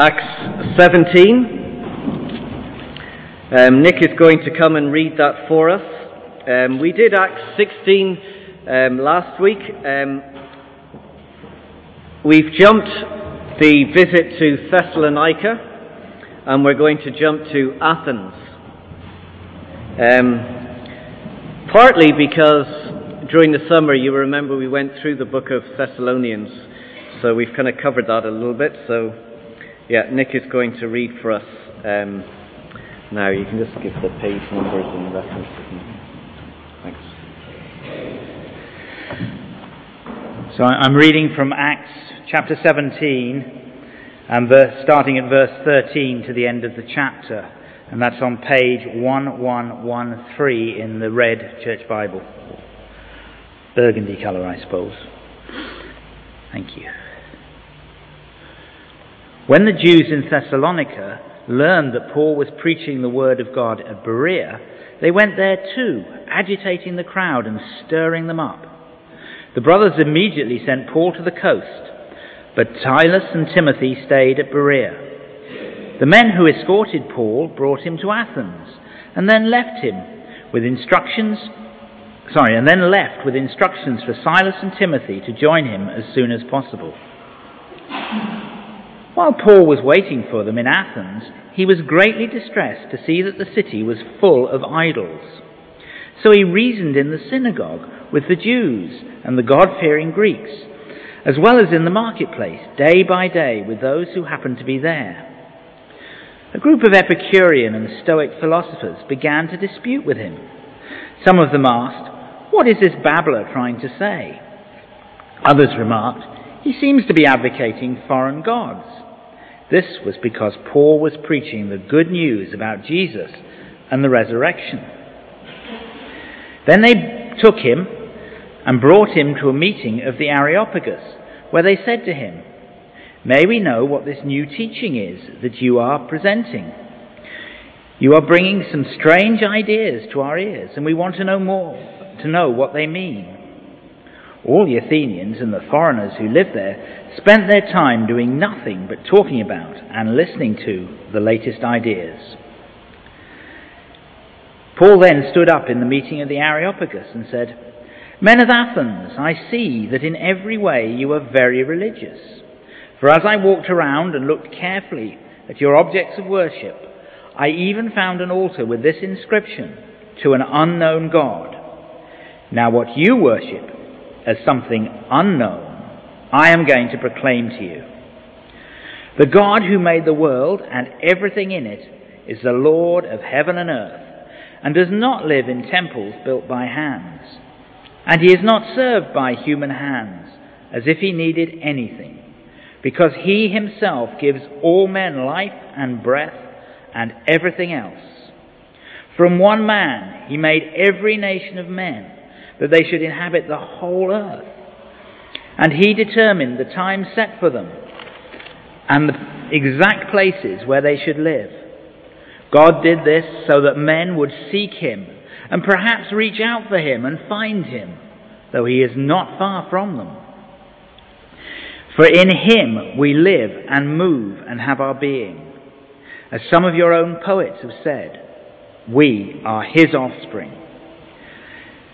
Acts 17. Um, Nick is going to come and read that for us. Um, we did Acts 16 um, last week. Um, we've jumped the visit to Thessalonica and we're going to jump to Athens. Um, partly because during the summer, you remember we went through the book of Thessalonians, so we've kind of covered that a little bit. So, yeah, Nick is going to read for us um, now. You can just give the page numbers and references. Thanks. So I'm reading from Acts chapter 17, and verse, starting at verse 13 to the end of the chapter, and that's on page 1113 in the red church Bible. Burgundy colour, I suppose. Thank you. When the Jews in Thessalonica learned that Paul was preaching the word of God at Berea, they went there too, agitating the crowd and stirring them up. The brothers immediately sent Paul to the coast, but Silas and Timothy stayed at Berea. The men who escorted Paul brought him to Athens, and then left him with instructions sorry, and then left with instructions for Silas and Timothy to join him as soon as possible. While Paul was waiting for them in Athens, he was greatly distressed to see that the city was full of idols. So he reasoned in the synagogue with the Jews and the God fearing Greeks, as well as in the marketplace, day by day, with those who happened to be there. A group of Epicurean and Stoic philosophers began to dispute with him. Some of them asked, What is this babbler trying to say? Others remarked, He seems to be advocating foreign gods. This was because Paul was preaching the good news about Jesus and the resurrection. Then they took him and brought him to a meeting of the Areopagus, where they said to him, May we know what this new teaching is that you are presenting? You are bringing some strange ideas to our ears, and we want to know more, to know what they mean. All the Athenians and the foreigners who lived there spent their time doing nothing but talking about and listening to the latest ideas. Paul then stood up in the meeting of the Areopagus and said, Men of Athens, I see that in every way you are very religious. For as I walked around and looked carefully at your objects of worship, I even found an altar with this inscription, To an unknown God. Now what you worship as something unknown, I am going to proclaim to you. The God who made the world and everything in it is the Lord of heaven and earth and does not live in temples built by hands. And he is not served by human hands as if he needed anything, because he himself gives all men life and breath and everything else. From one man he made every nation of men that they should inhabit the whole earth. And he determined the time set for them and the exact places where they should live. God did this so that men would seek him and perhaps reach out for him and find him, though he is not far from them. For in him we live and move and have our being. As some of your own poets have said, we are his offspring.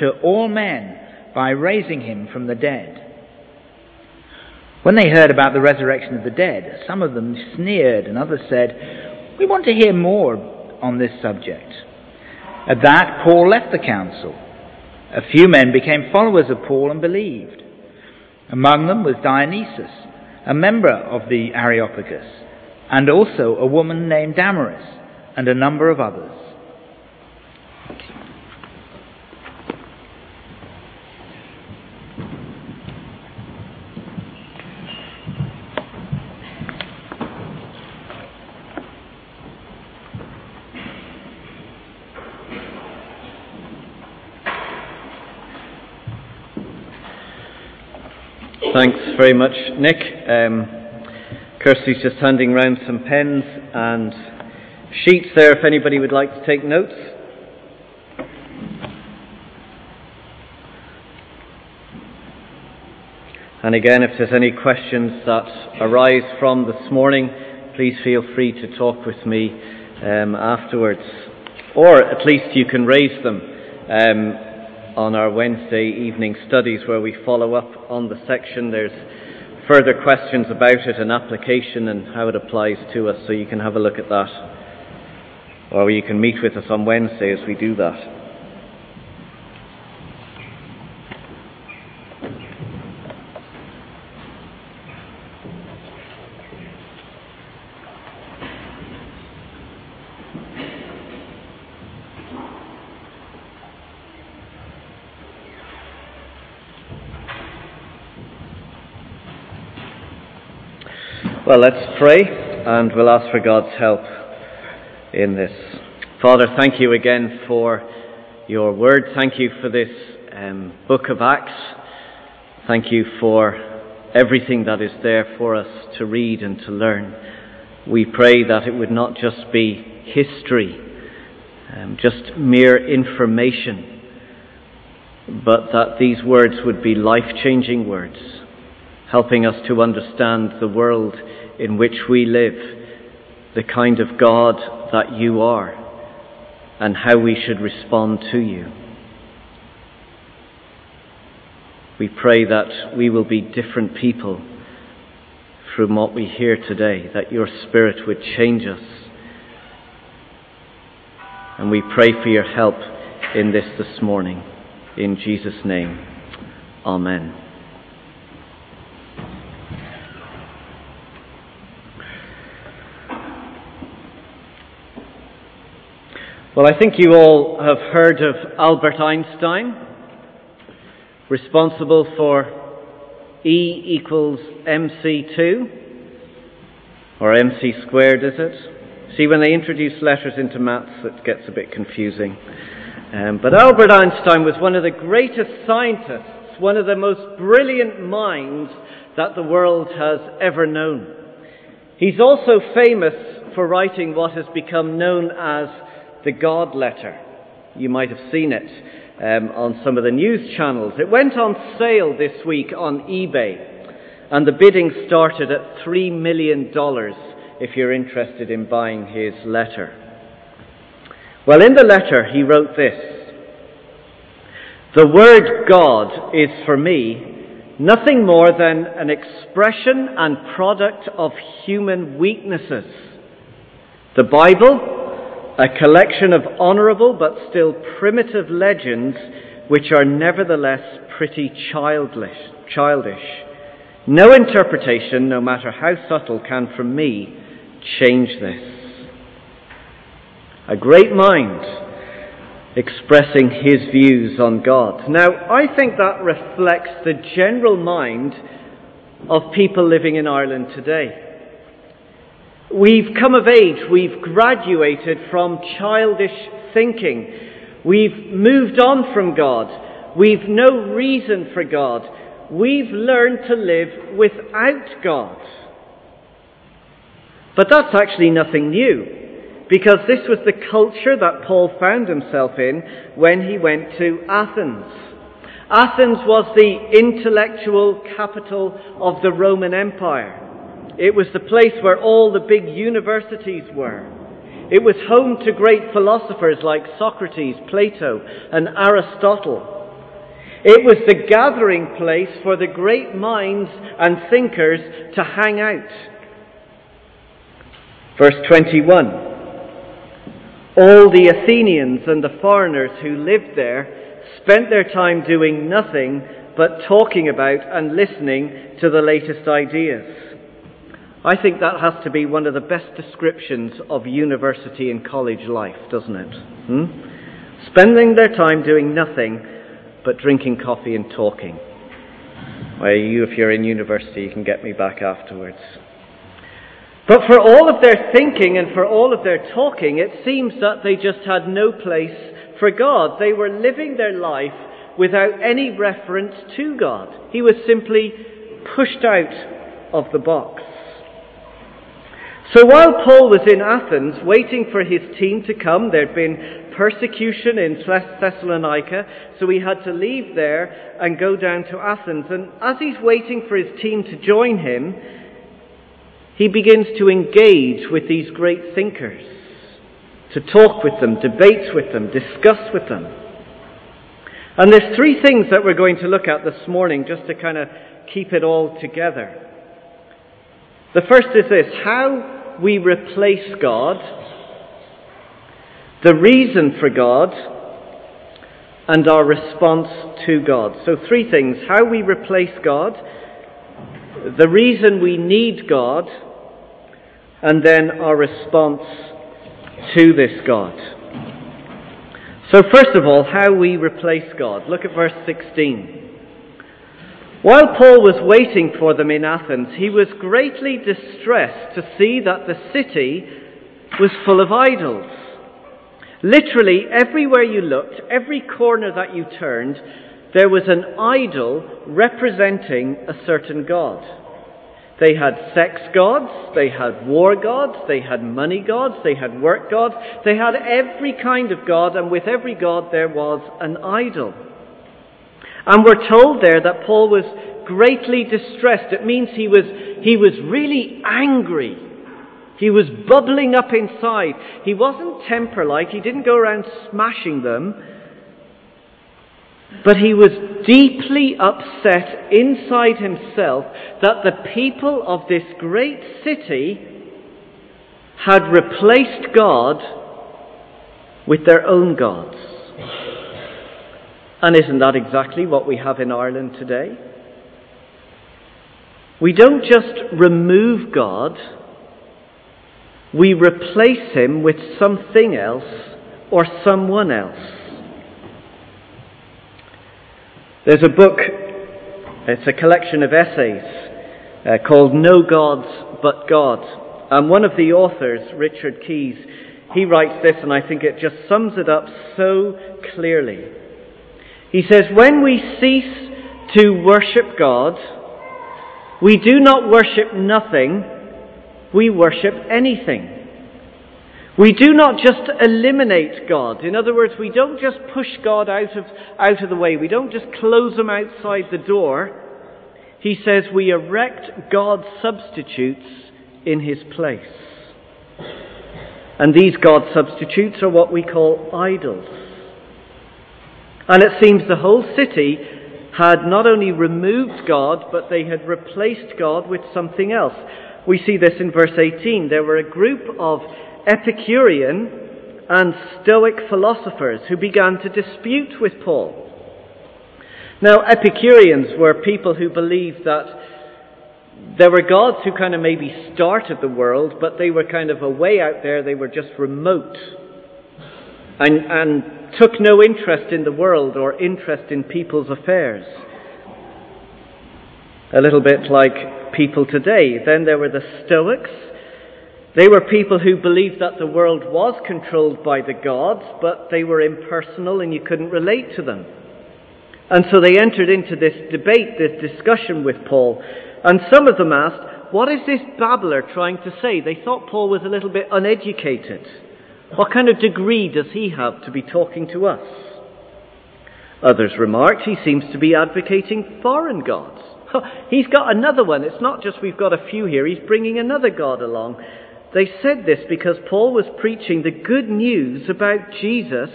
to all men by raising him from the dead. When they heard about the resurrection of the dead, some of them sneered and others said, we want to hear more on this subject. At that, Paul left the council. A few men became followers of Paul and believed. Among them was Dionysius, a member of the Areopagus, and also a woman named Damaris, and a number of others. Thanks very much, Nick. Um, Kirsty's just handing round some pens and sheets there if anybody would like to take notes. And again, if there's any questions that arise from this morning, please feel free to talk with me um, afterwards. Or at least you can raise them um, on our Wednesday evening studies where we follow up on the section. There's further questions about it and application and how it applies to us, so you can have a look at that. Or you can meet with us on Wednesday as we do that. Well, let's pray and we'll ask for God's help in this. Father, thank you again for your word. Thank you for this um, book of Acts. Thank you for everything that is there for us to read and to learn. We pray that it would not just be history, um, just mere information, but that these words would be life changing words, helping us to understand the world in which we live, the kind of God that you are, and how we should respond to you. We pray that we will be different people from what we hear today, that your Spirit would change us. And we pray for your help in this this morning. In Jesus' name, Amen. Well, I think you all have heard of Albert Einstein, responsible for E equals mc2, or mc squared, is it? See, when they introduce letters into maths, it gets a bit confusing. Um, but Albert Einstein was one of the greatest scientists, one of the most brilliant minds that the world has ever known. He's also famous for writing what has become known as the God letter. You might have seen it um, on some of the news channels. It went on sale this week on eBay, and the bidding started at $3 million if you're interested in buying his letter. Well, in the letter, he wrote this The word God is for me nothing more than an expression and product of human weaknesses. The Bible a collection of honourable but still primitive legends which are nevertheless pretty childish. childish. No interpretation, no matter how subtle, can from me change this. A great mind expressing his views on God. Now, I think that reflects the general mind of people living in Ireland today. We've come of age, we've graduated from childish thinking, we've moved on from God, we've no reason for God, we've learned to live without God. But that's actually nothing new, because this was the culture that Paul found himself in when he went to Athens. Athens was the intellectual capital of the Roman Empire. It was the place where all the big universities were. It was home to great philosophers like Socrates, Plato, and Aristotle. It was the gathering place for the great minds and thinkers to hang out. Verse 21 All the Athenians and the foreigners who lived there spent their time doing nothing but talking about and listening to the latest ideas. I think that has to be one of the best descriptions of university and college life, doesn't it? Hmm? Spending their time doing nothing but drinking coffee and talking. Well, you, if you're in university, you can get me back afterwards. But for all of their thinking and for all of their talking, it seems that they just had no place for God. They were living their life without any reference to God. He was simply pushed out of the box. So while Paul was in Athens waiting for his team to come, there'd been persecution in Thessalonica, so he had to leave there and go down to Athens. And as he's waiting for his team to join him, he begins to engage with these great thinkers, to talk with them, debate with them, discuss with them. And there's three things that we're going to look at this morning just to kind of keep it all together. The first is this how we replace God, the reason for God, and our response to God. So, three things how we replace God, the reason we need God, and then our response to this God. So, first of all, how we replace God. Look at verse 16. While Paul was waiting for them in Athens, he was greatly distressed to see that the city was full of idols. Literally, everywhere you looked, every corner that you turned, there was an idol representing a certain god. They had sex gods, they had war gods, they had money gods, they had work gods, they had every kind of god, and with every god there was an idol. And we're told there that Paul was greatly distressed. It means he was, he was really angry. He was bubbling up inside. He wasn't temper like, he didn't go around smashing them. But he was deeply upset inside himself that the people of this great city had replaced God with their own gods. And isn't that exactly what we have in Ireland today? We don't just remove God, we replace him with something else or someone else. There's a book, it's a collection of essays uh, called No Gods But God. And one of the authors, Richard Keyes, he writes this, and I think it just sums it up so clearly. He says, When we cease to worship God, we do not worship nothing, we worship anything. We do not just eliminate God. In other words, we don't just push God out of, out of the way. We don't just close him outside the door. He says we erect God substitutes in his place. And these God substitutes are what we call idols. And it seems the whole city had not only removed God, but they had replaced God with something else. We see this in verse 18. There were a group of Epicurean and Stoic philosophers who began to dispute with Paul. Now, Epicureans were people who believed that there were gods who kind of maybe started the world, but they were kind of away out there, they were just remote. And, and took no interest in the world or interest in people's affairs. A little bit like people today. Then there were the Stoics. They were people who believed that the world was controlled by the gods, but they were impersonal and you couldn't relate to them. And so they entered into this debate, this discussion with Paul. And some of them asked, What is this babbler trying to say? They thought Paul was a little bit uneducated. What kind of degree does he have to be talking to us? Others remarked he seems to be advocating foreign gods. He's got another one. It's not just we've got a few here, he's bringing another God along. They said this because Paul was preaching the good news about Jesus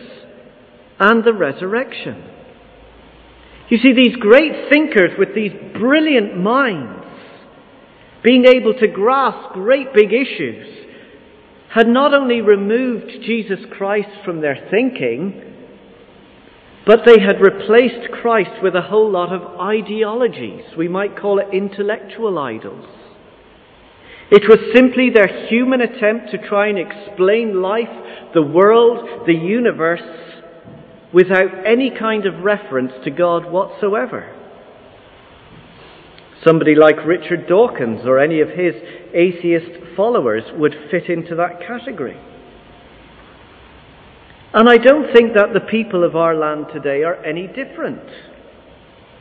and the resurrection. You see, these great thinkers with these brilliant minds, being able to grasp great big issues, had not only removed Jesus Christ from their thinking, but they had replaced Christ with a whole lot of ideologies. We might call it intellectual idols. It was simply their human attempt to try and explain life, the world, the universe, without any kind of reference to God whatsoever. Somebody like Richard Dawkins or any of his atheist followers would fit into that category. And I don't think that the people of our land today are any different.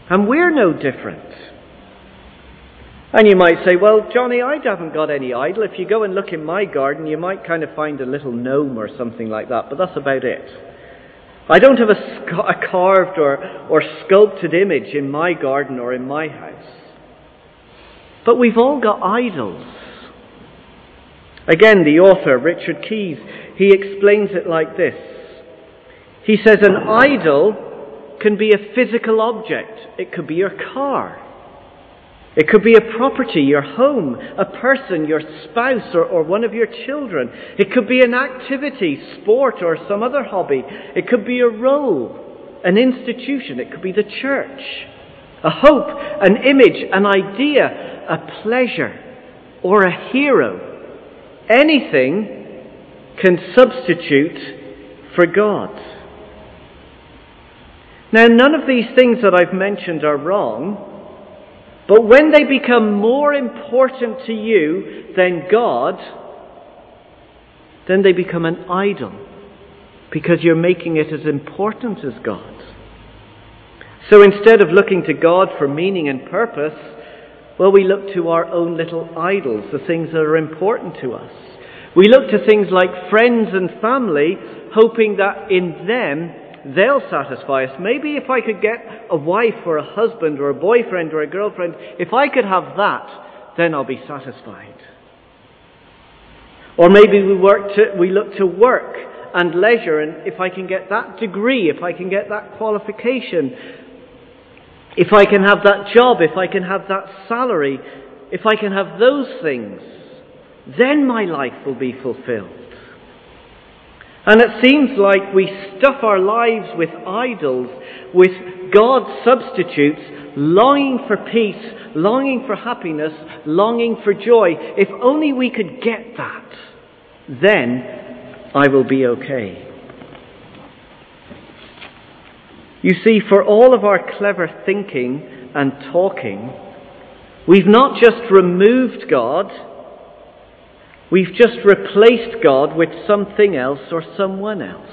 And we're no different. And you might say, well, Jonny, I haven't got any idol. If you go and look in my garden, you might kind of find a little gnome or something like that, but that's about it. I don't have a, a carved or, or sculpted image in my garden or in my house. But we've all got idols. Again, the author, Richard Keyes, he explains it like this. He says an idol can be a physical object. It could be your car. It could be a property, your home, a person, your spouse, or, or, one of your children. It could be an activity, sport, or some other hobby. It could be a role, an institution. It could be the church, a hope, an image, an idea, a pleasure, or a hero. Anything can substitute for God. Now, none of these things that I've mentioned are wrong. But when they become more important to you than God, then they become an idol because you're making it as important as God. So instead of looking to God for meaning and purpose, well, we look to our own little idols, the things that are important to us. We look to things like friends and family, hoping that in them they'll satisfy us. Maybe if I could get a wife or a husband or a boyfriend or a girlfriend, if I could have that, then I'll be satisfied. Or maybe we, work to, we look to work and leisure, and if I can get that degree, if I can get that qualification, if I can have that job, if I can have that salary, if I can have those things, then my life will be fulfilled. And it seems like we stuff our lives with idols, with God substitutes, longing for peace, longing for happiness, longing for joy. If only we could get that, then I will be okay. You see, for all of our clever thinking and talking, we've not just removed God, We've just replaced God with something else or someone else.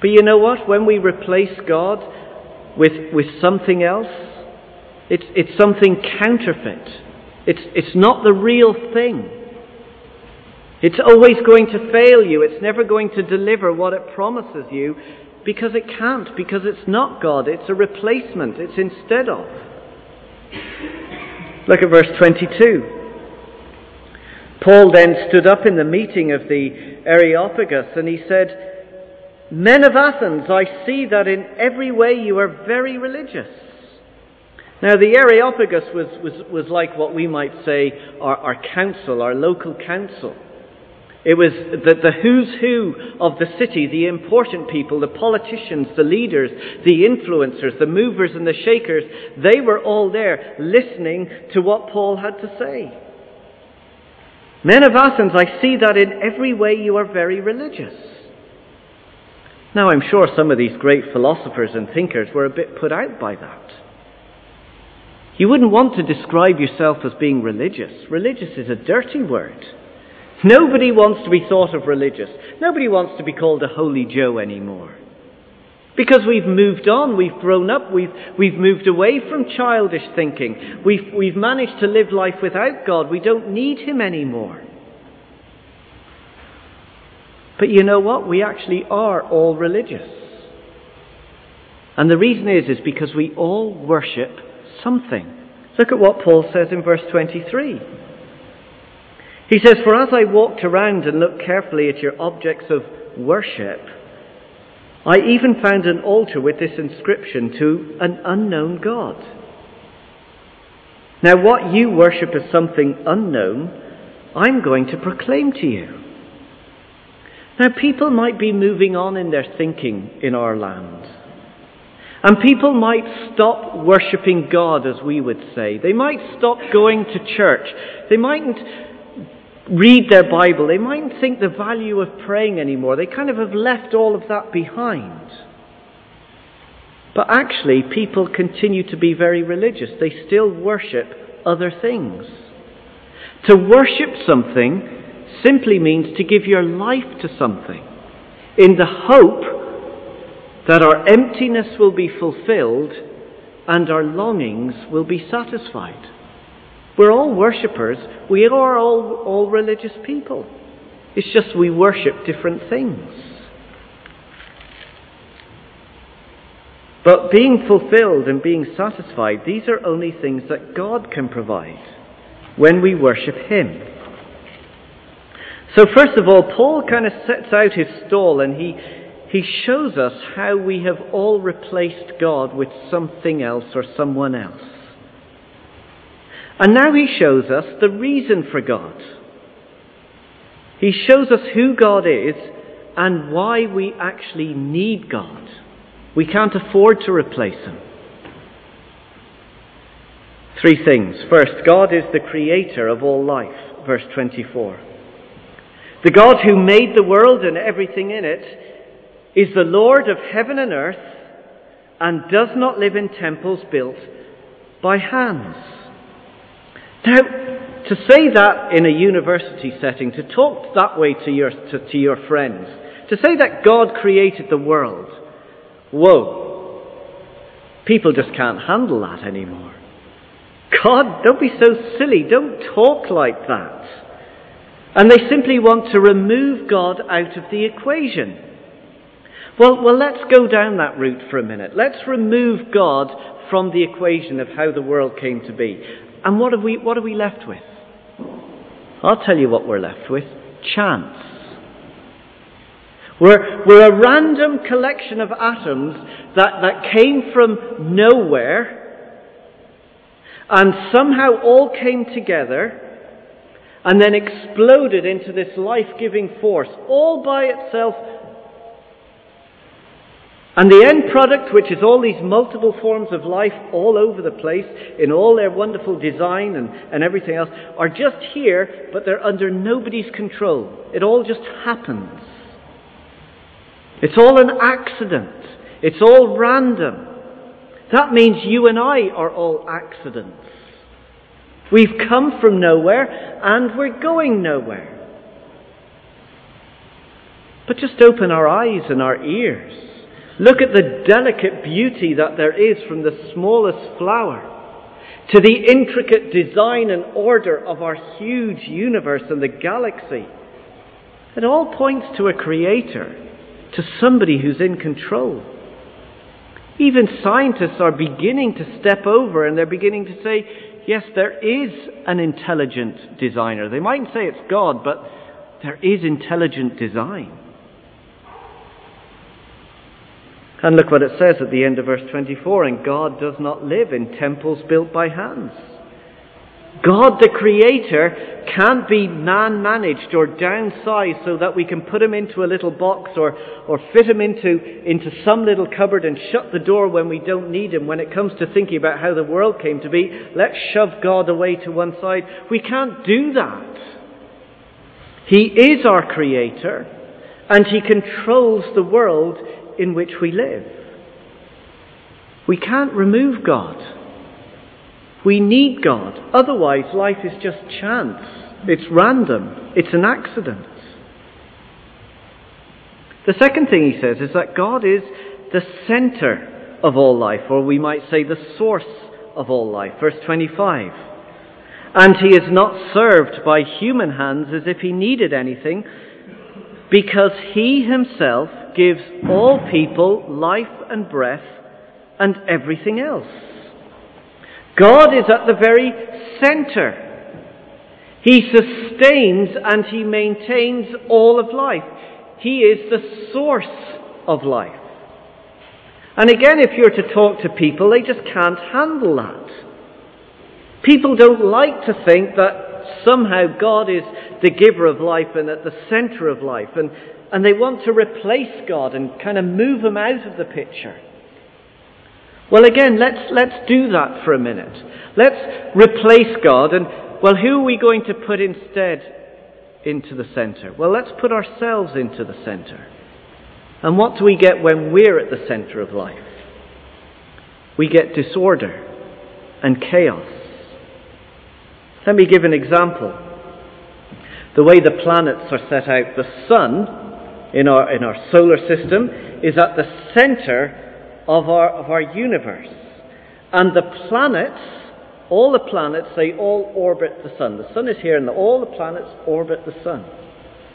But you know what? When we replace God with, with something else, it's, it's something counterfeit. It's, it's not the real thing. It's always going to fail you. It's never going to deliver what it promises you because it can't, because it's not God. It's a replacement. It's instead of. Look at verse 22. Paul then stood up in the meeting of the Areopagus and he said, Men of Athens, I see that in every way you are very religious. Now, the Areopagus was, was, was like what we might say our, our council, our local council. It was the, the who's who of the city, the important people, the politicians, the leaders, the influencers, the movers and the shakers. They were all there listening to what Paul had to say. Men of Athens, I see that in every way you are very religious. Now, I'm sure some of these great philosophers and thinkers were a bit put out by that. You wouldn't want to describe yourself as being religious. Religious is a dirty word. Nobody wants to be thought of religious. Nobody wants to be called a holy Joe anymore. Because we've moved on, we've grown up, we've, we've moved away from childish thinking. We've, we've managed to live life without God. We don't need Him anymore. But you know what? We actually are all religious. And the reason is, is because we all worship something. Look at what Paul says in verse 23. He says, For as I walked around and looked carefully at your objects of worship, I even found an altar with this inscription to an unknown God. Now, what you worship as something unknown, I'm going to proclaim to you. Now, people might be moving on in their thinking in our land. And people might stop worshipping God, as we would say. They might stop going to church. They mightn't read their Bible. They mightn't think the value of praying anymore. They kind of have left all of that behind. But actually, people continue to be very religious. They still worship other things. To worship something simply means to give your life to something in the hope that our emptiness will be fulfilled and our longings will be satisfied. We're all worshippers. We are all, all religious people. It's just we worship different things. But being fulfilled and being satisfied, these are only things that God can provide when we worship Him. So, first of all, Paul kind of sets out his stall and he, he shows us how we have all replaced God with something else or someone else. And now he shows us the reason for God. He shows us who God is and why we actually need God. We can't afford to replace Him. Three things. First, God is the creator of all life, verse 24. The God who made the world and everything in it is the Lord of heaven and earth and does not live in temples built by hands. Now, to say that in a university setting, to talk that way to your, to, to your friends, to say that God created the world, whoa, people just can't handle that anymore. God, don't be so silly, don't talk like that. And they simply want to remove God out of the equation. Well, well, let's go down that route for a minute. Let's remove God from the equation of how the world came to be. And what are we, what are we left with? I'll tell you what we're left with chance. We're, we're a random collection of atoms that, that came from nowhere and somehow all came together and then exploded into this life giving force, all by itself and the end product, which is all these multiple forms of life all over the place, in all their wonderful design and, and everything else, are just here, but they're under nobody's control. It all just happens. It's all an accident. It's all random. That means you and I are all accidents. We've come from nowhere and we're going nowhere. But just open our eyes and our ears Look at the delicate beauty that there is from the smallest flower to the intricate design and order of our huge universe and the galaxy. It all points to a creator, to somebody who's in control. Even scientists are beginning to step over and they're beginning to say, yes, there is an intelligent designer. They mightn't say it's God, but there is intelligent design. And look what it says at the end of verse 24 and God does not live in temples built by hands. God, the Creator, can't be man managed or downsized so that we can put him into a little box or, or fit him into, into some little cupboard and shut the door when we don't need him. When it comes to thinking about how the world came to be, let's shove God away to one side. We can't do that. He is our Creator and He controls the world in which we live. We can't remove God. We need God. Otherwise, life is just chance. It's random. It's an accident. The second thing he says is that God is the center of all life, or we might say the source of all life. Verse 25. And he is not served by human hands as if he needed anything, because he himself gives all people life and breath and everything else. God is at the very center. He sustains and he maintains all of life. He is the source of life. And again, if you're to talk to people, they just can't handle that. People don't like to think that somehow God is the giver of life and at the center of life. And and they want to replace God and kind of move him out of the picture. Well, again, let's, let's do that for a minute. Let's replace God, and, well, who are we going to put instead into the center? Well, let's put ourselves into the center. And what do we get when we're at the center of life? We get disorder and chaos. Let me give an example. The way the planets are set out, the sun in our, in our solar system is at the center of our, of our universe. And the planets, all the planets, they all orbit the sun. The sun is here, and all the planets orbit the sun.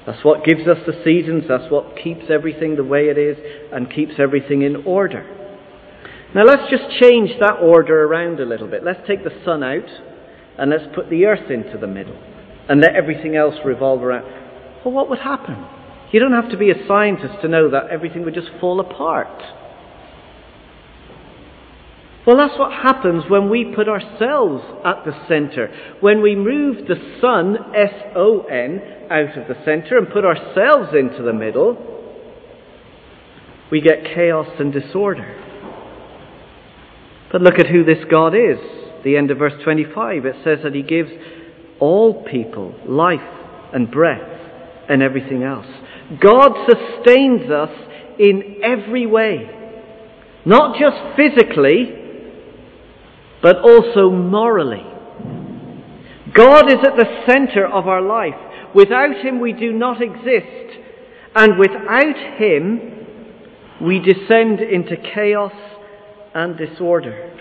That's what gives us the seasons, that's what keeps everything the way it is, and keeps everything in order. Now let's just change that order around a little bit. Let's take the sun out, and let's put the earth into the middle, and let everything else revolve around. Well, what would happen? You don't have to be a scientist to know that everything would just fall apart. Well, that's what happens when we put ourselves at the center. When we move the sun, S O N, out of the center and put ourselves into the middle, we get chaos and disorder. But look at who this God is. The end of verse 25, it says that He gives all people life and breath and everything else. God sustains us in every way, not just physically but also morally. God is at the center of our life. Without Him, we do not exist. And without Him, we descend into chaos and disorder.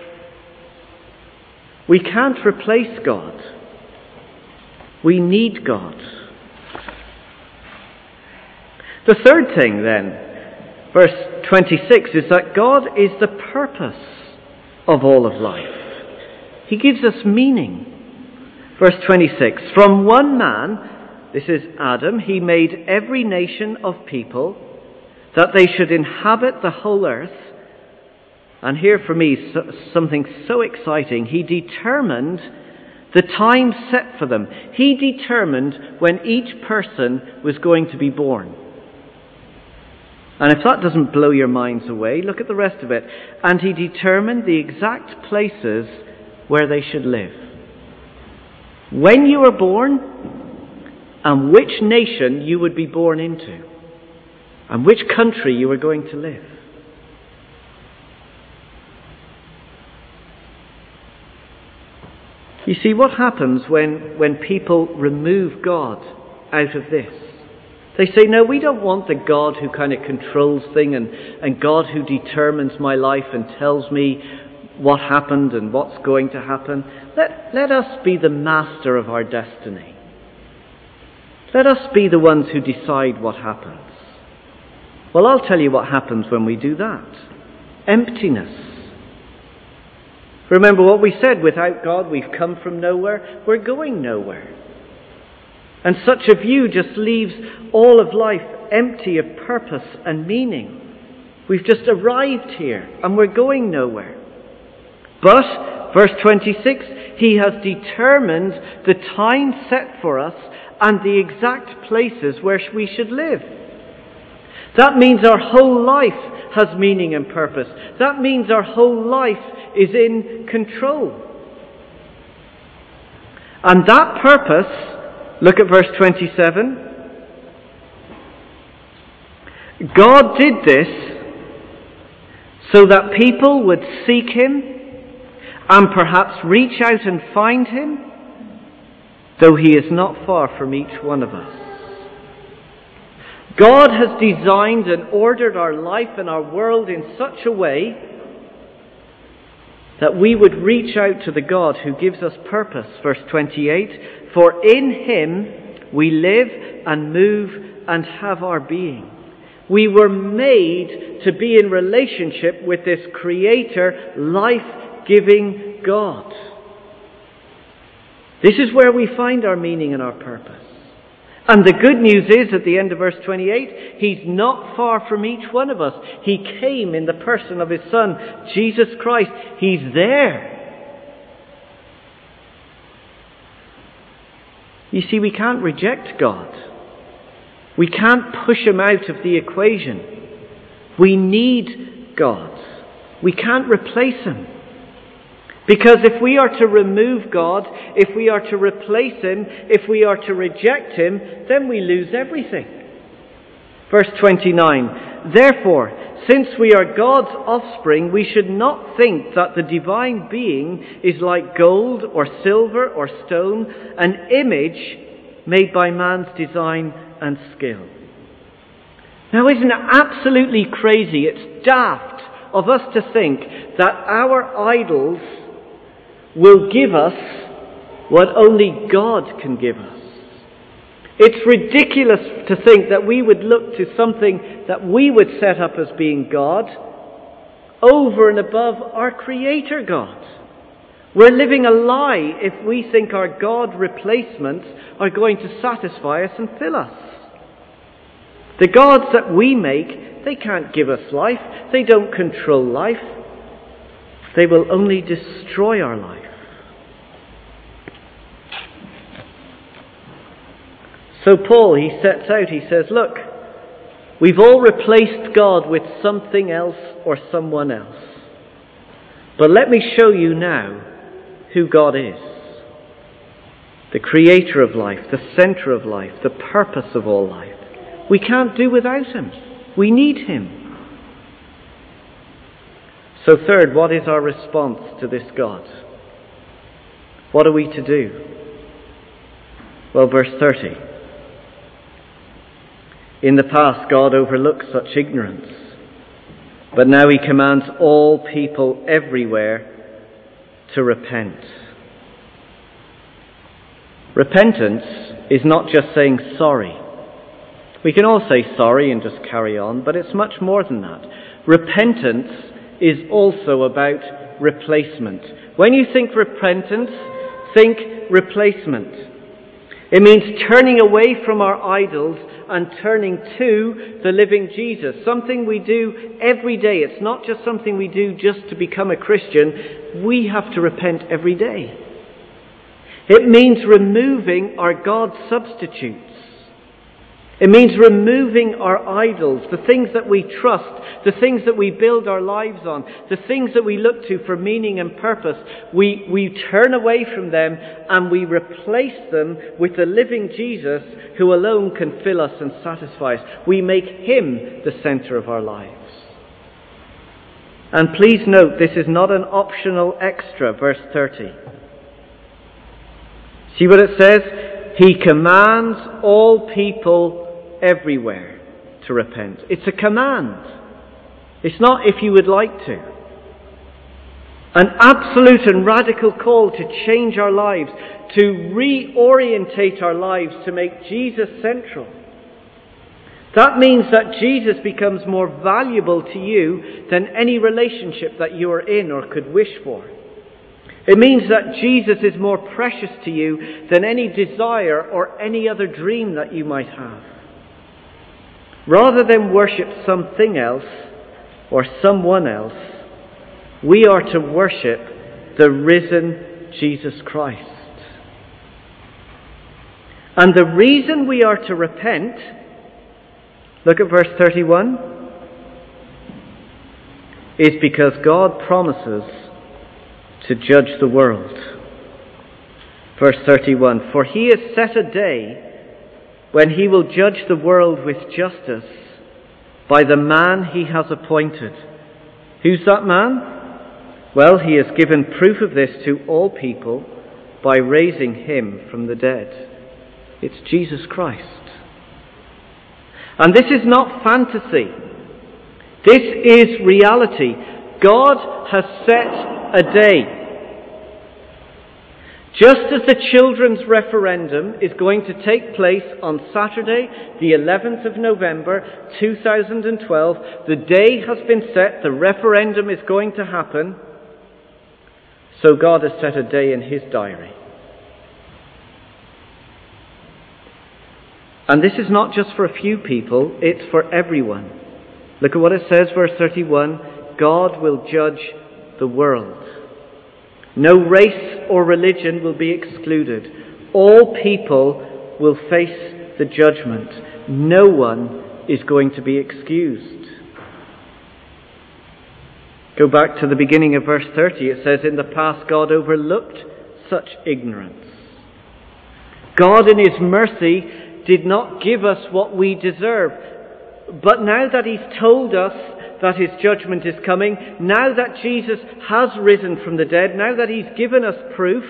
We can't replace God. We need God. The third thing, then, verse 26, is that God is the purpose of all of life. He gives us meaning. Verse 26 From one man, this is Adam, he made every nation of people that they should inhabit the whole earth. And here for me, something so exciting. He determined the time set for them. He determined when each person was going to be born. And if that doesn't blow your minds away, look at the rest of it. And he determined the exact places where they should live. When you were born, and which nation you would be born into, and which country you were going to live. You see, what happens when, when people remove God out of this? They say, no, we don't want the God who kind of controls things and, and God who determines my life and tells me what happened and what's going to happen. Let, let us be the master of our destiny. Let us be the ones who decide what happens. Well, I'll tell you what happens when we do that emptiness. Remember what we said without God, we've come from nowhere, we're going nowhere. And such a view just leaves all of life empty of purpose and meaning. We've just arrived here and we're going nowhere. But, verse 26, He has determined the time set for us and the exact places where we should live. That means our whole life has meaning and purpose. That means our whole life is in control. And that purpose, look at verse 27. God did this so that people would seek Him and perhaps reach out and find him, though he is not far from each one of us. God has designed and ordered our life and our world in such a way that we would reach out to the God who gives us purpose. Verse 28 For in him we live and move and have our being. We were made to be in relationship with this Creator, life giving God. This is where we find our meaning and our purpose. And the good news is, at the end of verse 28, He's not far from each one of us. He came in the person of His Son, Jesus Christ. He's there. You see, we can't reject God. We can't push Him out of the equation. We need God. We can't replace Him. Because if we are to remove God, if we are to replace Him, if we are to reject Him, then we lose everything. Verse 29 Therefore, since we are God's offspring, we should not think that the divine being is like gold or silver or stone, an image made by man's design and skill. Now, isn't it absolutely crazy? It's daft of us to think that our idols will give us what only God can give us. It's ridiculous to think that we would look to something that we would set up as being God over and above our Creator God. We're living a lie if we think our God replacements are going to satisfy us and fill us. The gods that we make, they can't give us life. They don't control life. They will only destroy our life. So Paul, he sets out, he says, look, we've all replaced God with something else or someone else. But let me show you now who God is. The creator of life, the center of life, the purpose of all life. We can't do without him. We need him. So, third, what is our response to this God? What are we to do? Well, verse 30. In the past, God overlooked such ignorance, but now He commands all people everywhere to repent. Repentance is not just saying sorry. We can all say sorry and just carry on, but it's much more than that. Repentance is also about replacement. When you think repentance, think replacement. It means turning away from our idols and turning to the living Jesus. Something we do every day. It's not just something we do just to become a Christian. We have to repent every day. It means removing our God substitutes. It means removing our idols, the things that we trust, the things that we build our lives on, the things that we look to for meaning and purpose. We, we turn away from them and we replace them with the living Jesus who alone can fill us and satisfy us. We make Him the center of our lives. And please note, this is not an optional extra, verse 30. See what it says? He commands all people everywhere to repent. It's a command. It's not if you would like to. An absolute and radical call to change our lives, to reorientate our lives to make Jesus central. That means that Jesus becomes more valuable to you than any relationship that you are in or could wish for. It means that Jesus is more precious to you than any desire or any other dream that you might have. Rather than worship something else or someone else, we are to worship the risen Jesus Christ. And the reason we are to repent, look at verse 31, is because God promises to judge the world. Verse 31 For he has set a day when he will judge the world with justice by the man he has appointed. Who's that man? Well, he has given proof of this to all people by raising him from the dead. It's Jesus Christ. And this is not fantasy. This is reality. God has set a day just as the children's referendum is going to take place on Saturday, the 11th of November 2012, the day has been set, the referendum is going to happen, so God has set a day in His diary. And this is not just for a few people, it's for everyone. Look at what it says, verse 31 God will judge the world. No race or religion will be excluded. All people will face the judgment. No one is going to be excused. Go back to the beginning of verse 30. It says, In the past, God overlooked such ignorance. God, in His mercy, did not give us what we deserve. But now that He's told us that his judgment is coming, now that Jesus has risen from the dead, now that he's given us proof,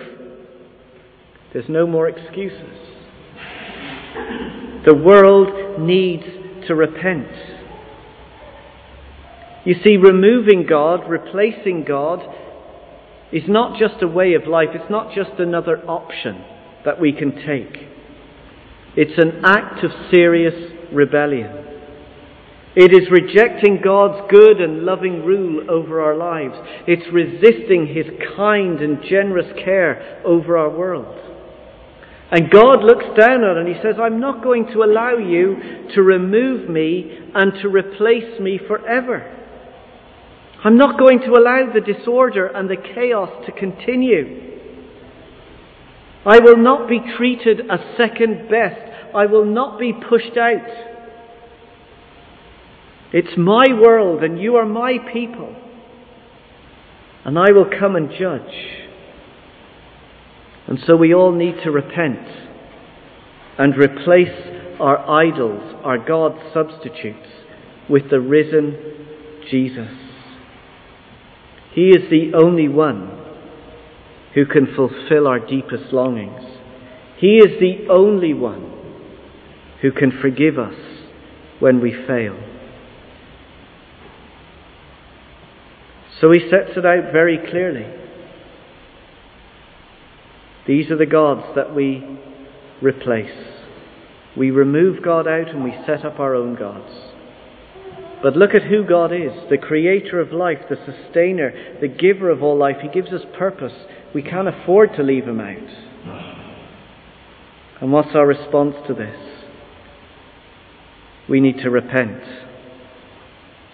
there's no more excuses. The world needs to repent. You see, removing God, replacing God, is not just a way of life, it's not just another option that we can take. It's an act of serious rebellion. It is rejecting God's good and loving rule over our lives. It's resisting His kind and generous care over our world. And God looks down on it and He says, I'm not going to allow you to remove me and to replace me forever. I'm not going to allow the disorder and the chaos to continue. I will not be treated as second best. I will not be pushed out. It's my world and you are my people. And I will come and judge. And so we all need to repent and replace our idols, our God substitutes, with the risen Jesus. He is the only one who can fulfill our deepest longings. He is the only one who can forgive us when we fail. So he sets it out very clearly. These are the gods that we replace. We remove God out and we set up our own gods. But look at who God is the creator of life, the sustainer, the giver of all life. He gives us purpose. We can't afford to leave him out. And what's our response to this? We need to repent,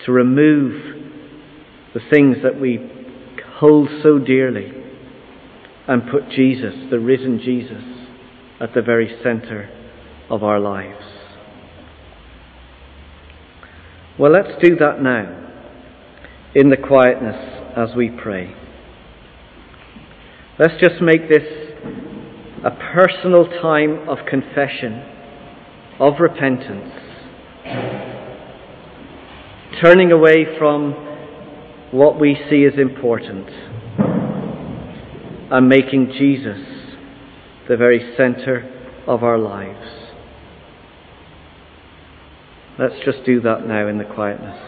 to remove the things that we hold so dearly and put Jesus, the risen Jesus, at the very center of our lives. Well, let's do that now in the quietness as we pray. Let's just make this a personal time of confession, of repentance, turning away from what we see as important and making Jesus the very center of our lives. Let's just do that now in the quietness.